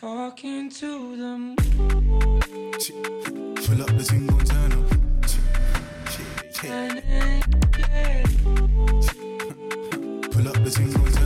Talking to them. Fill up the single turn up. Pull up the single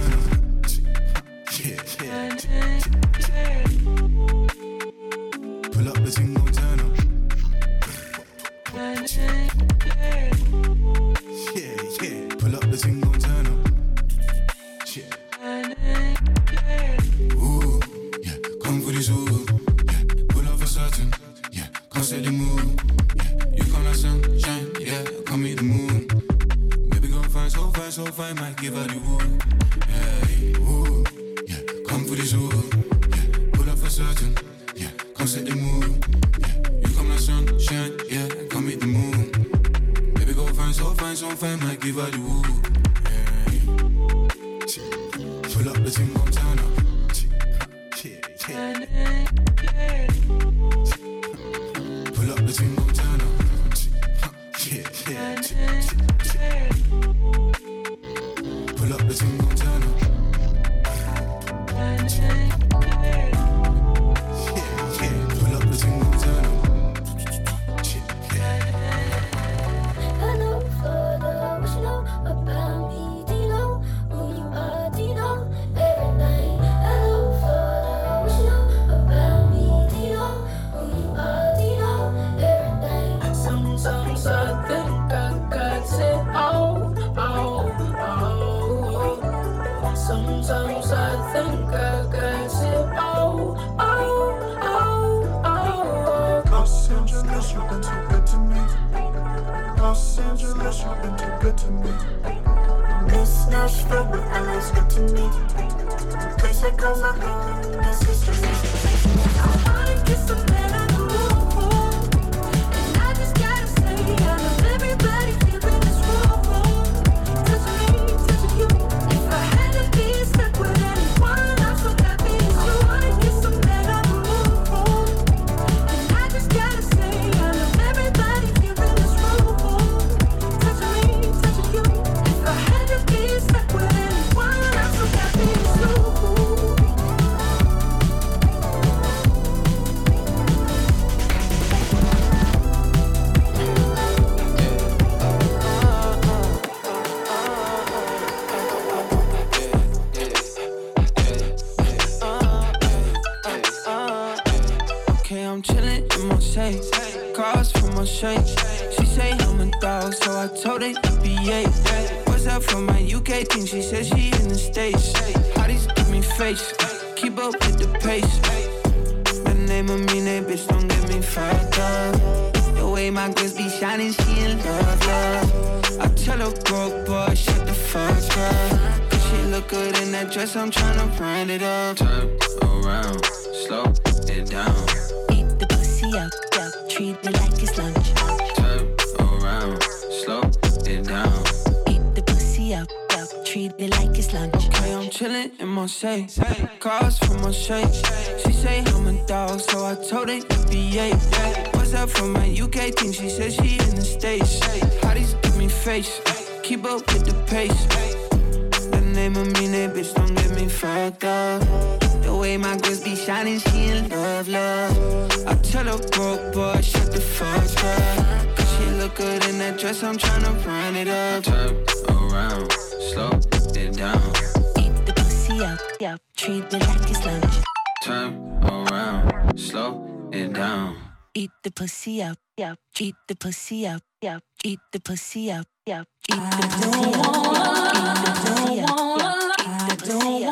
slow it down. Eat the pussy up, yeah. Eat the pussy up, yeah. Eat the pussy up, yeah. Eat the pussy up, yeah. Eat the pussy up, yeah. Eat the pussy up.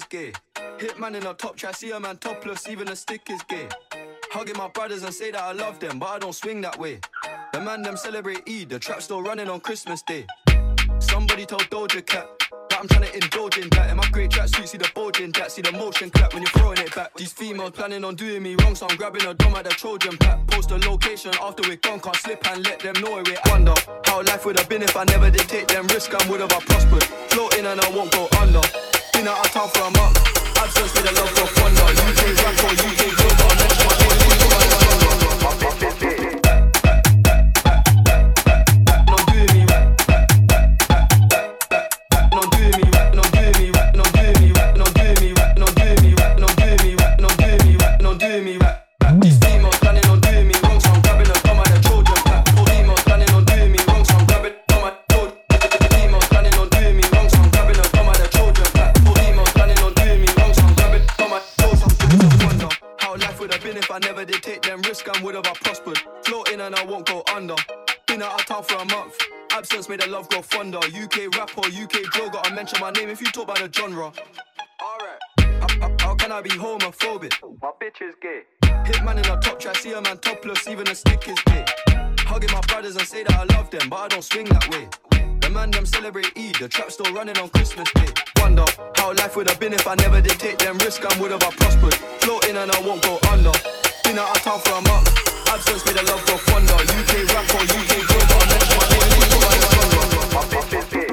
Is gay. Hitman in a top try, see a man topless, even a stick is gay. Hugging my brothers and say that I love them, but I don't swing that way. The man them celebrate Eid, the trap still running on Christmas Day. Somebody told Doja Cat that I'm trying to indulge in that. In my great tracksuit, see the bulge in that, see the motion clap when you're throwing it back. These females planning on doing me wrong, so I'm grabbing a dome at the Trojan pack. Post the location after we're gone, can't slip and let them know we're at. Wonder how life would have been if I never did take them risks and would have I prospered. Floating and I won't go under. Been out of town for a month. Absence with a love for thunder. UK rap or UK global. My love grow fonder. UK rapper, UK drill, gotta mention my name if you talk about the genre. Alright. How, can I be homophobic? My bitch is gay. Hit Hitman in a top try, see a man topless, even a stick is gay. Hugging my brothers and say that I love them, but I don't swing that way. The man them celebrate Eid, the trap still running on Christmas Day. Wonder how life would have been if I never did take them risks and would have I prospered. Floating and I won't go under. Been out of town for a month. Absence made the love go thunder. UK rap or UK but PPP.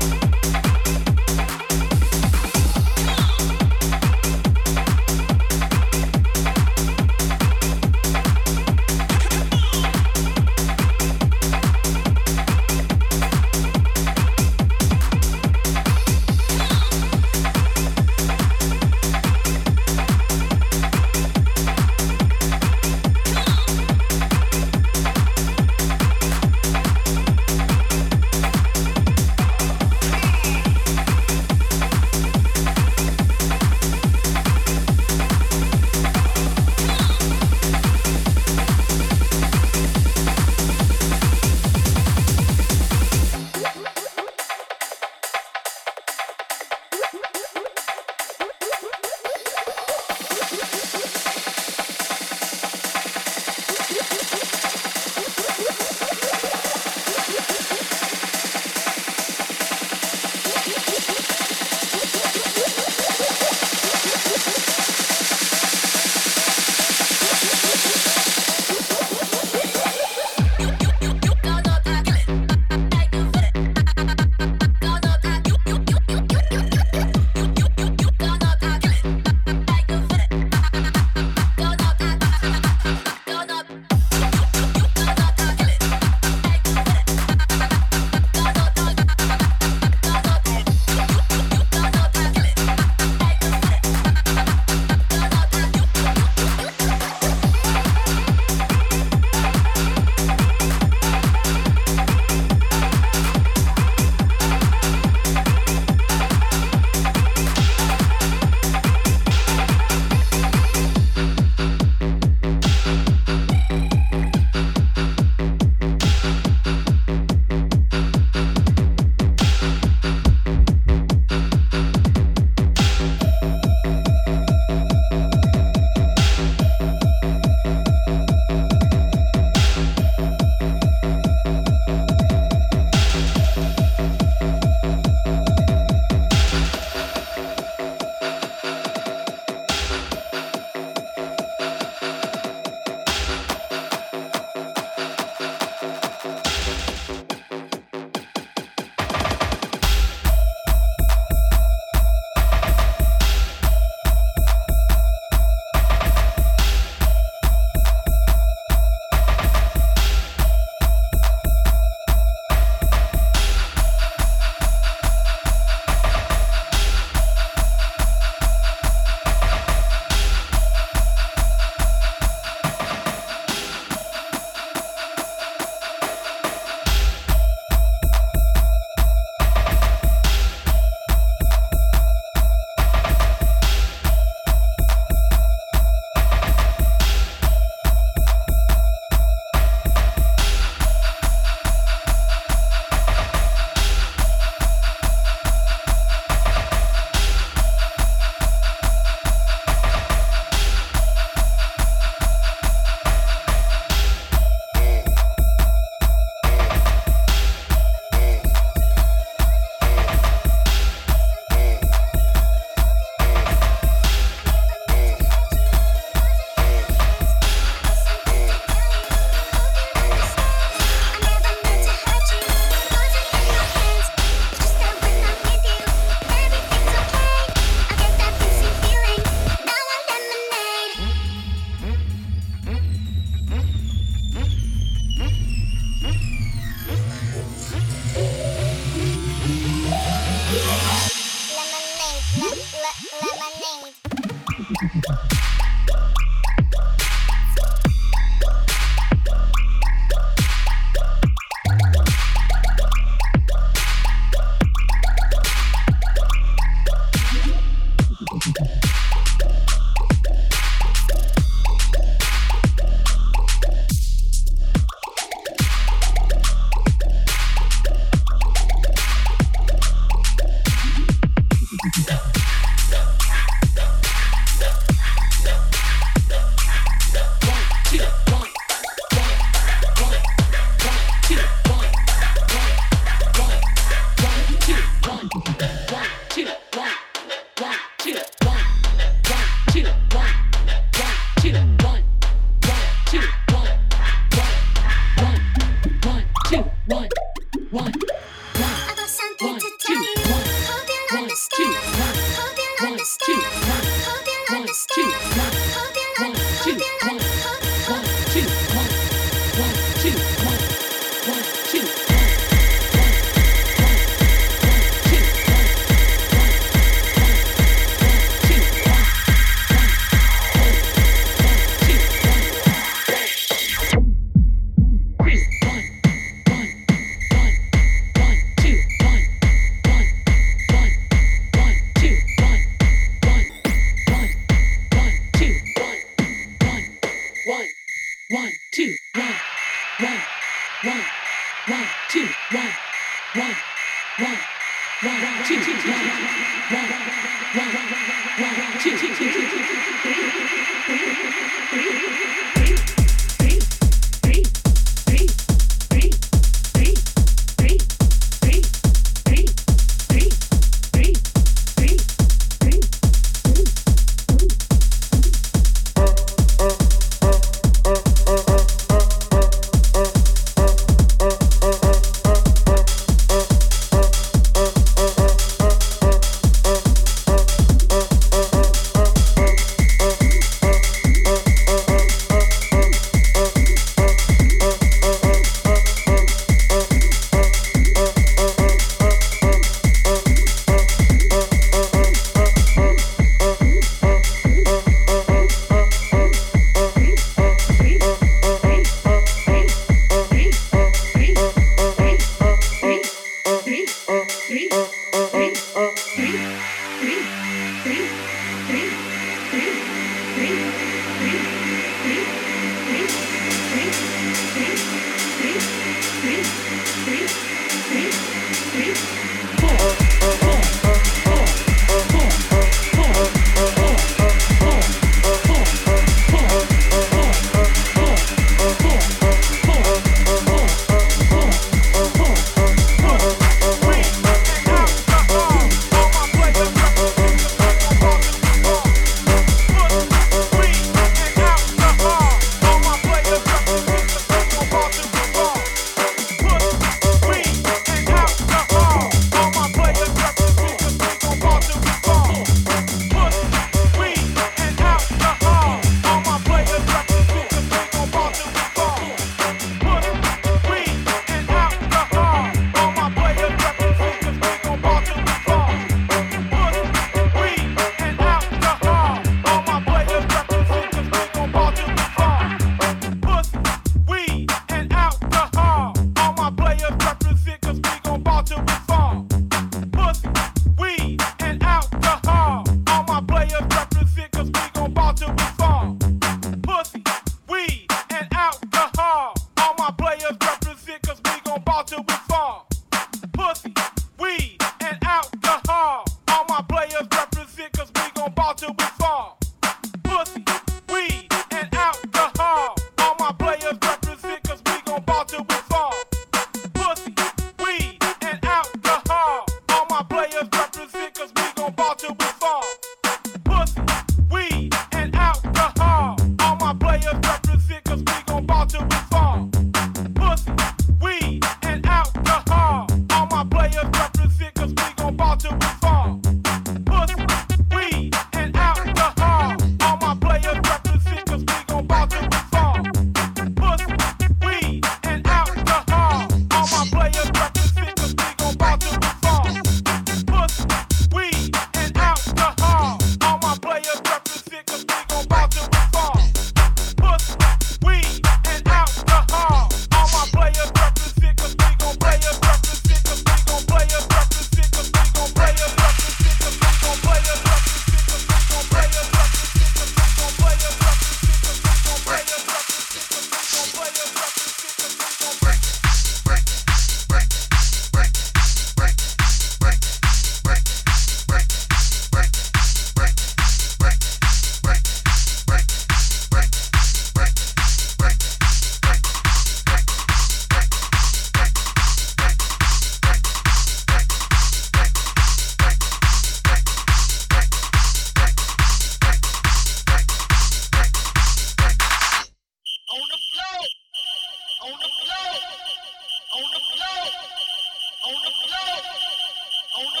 అవును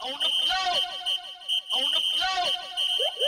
అవును అవును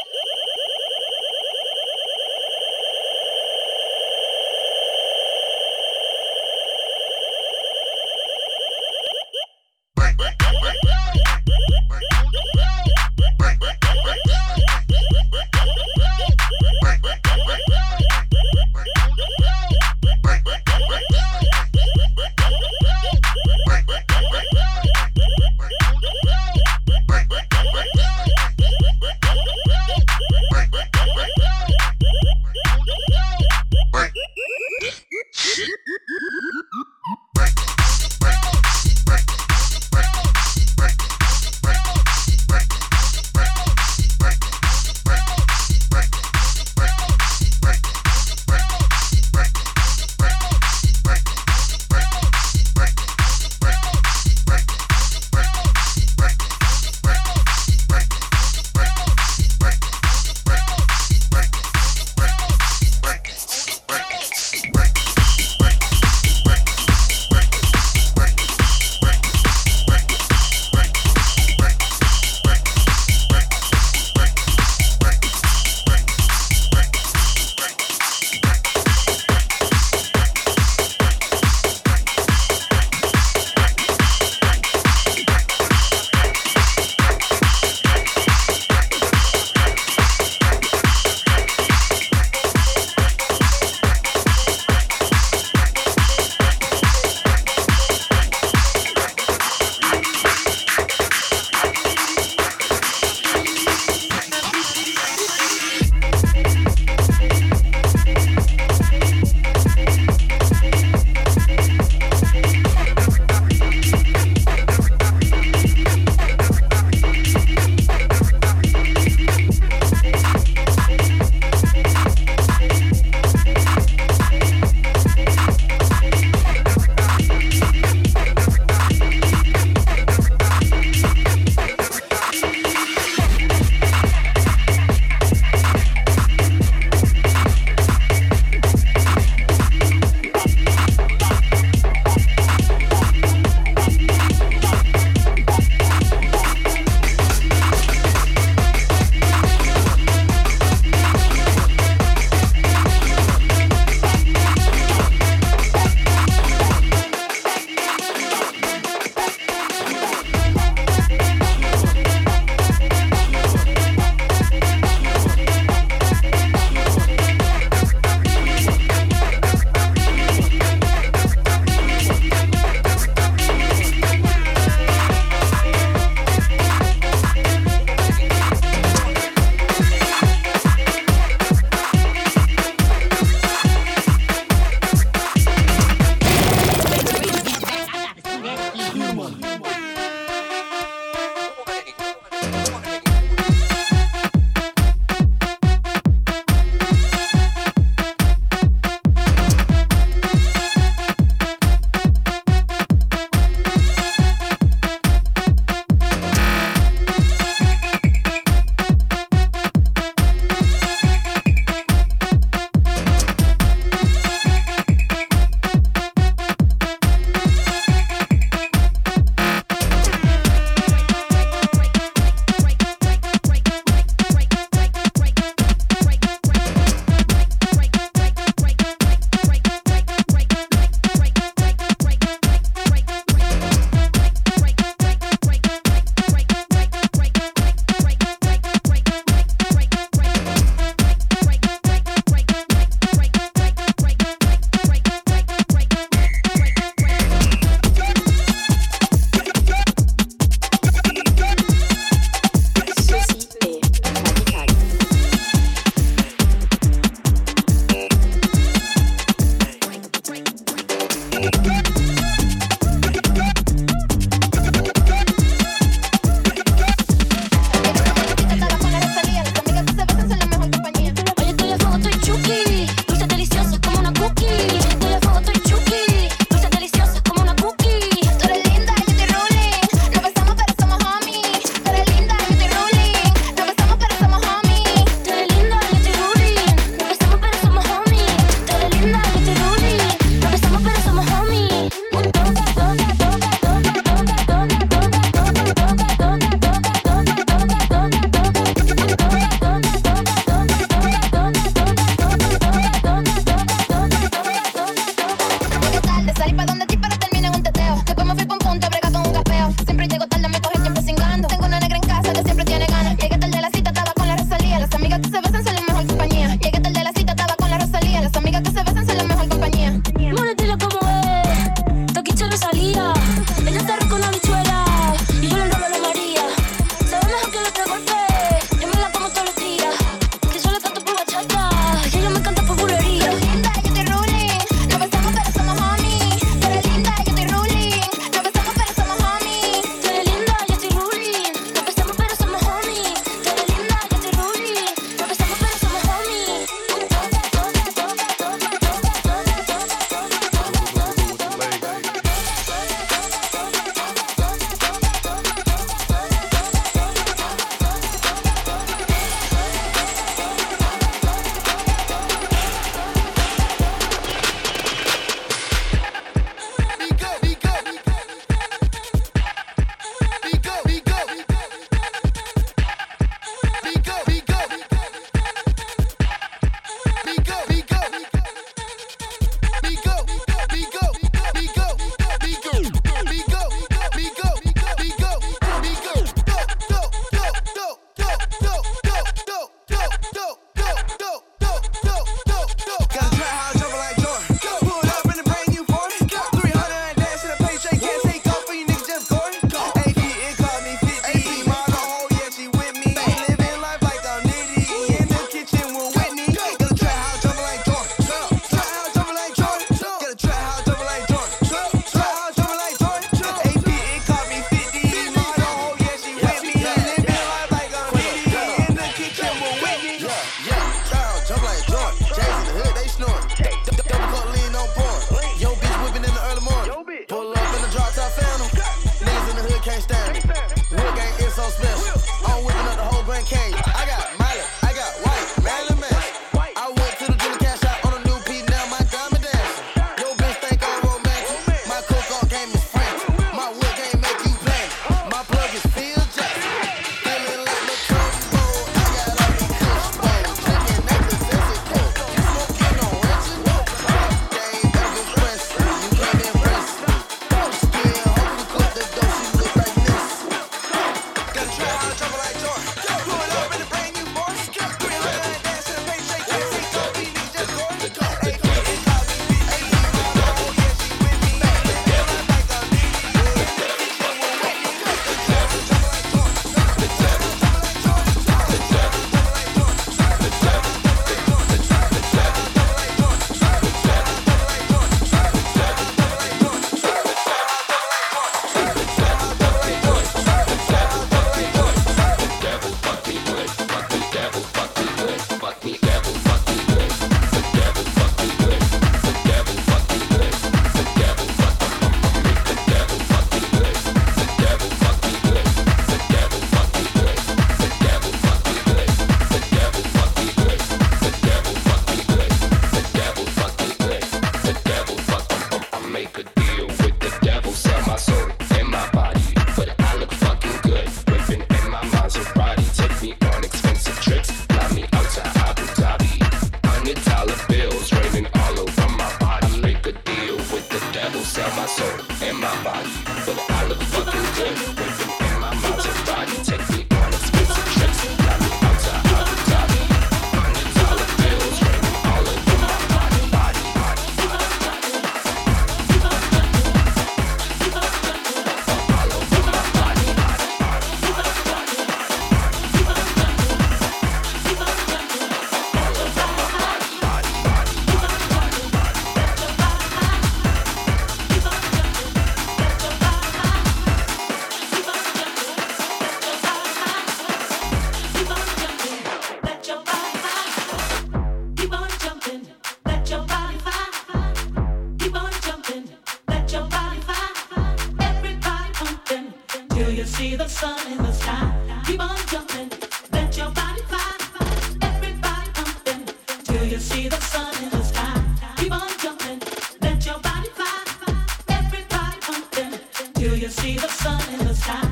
see the sun in the sky.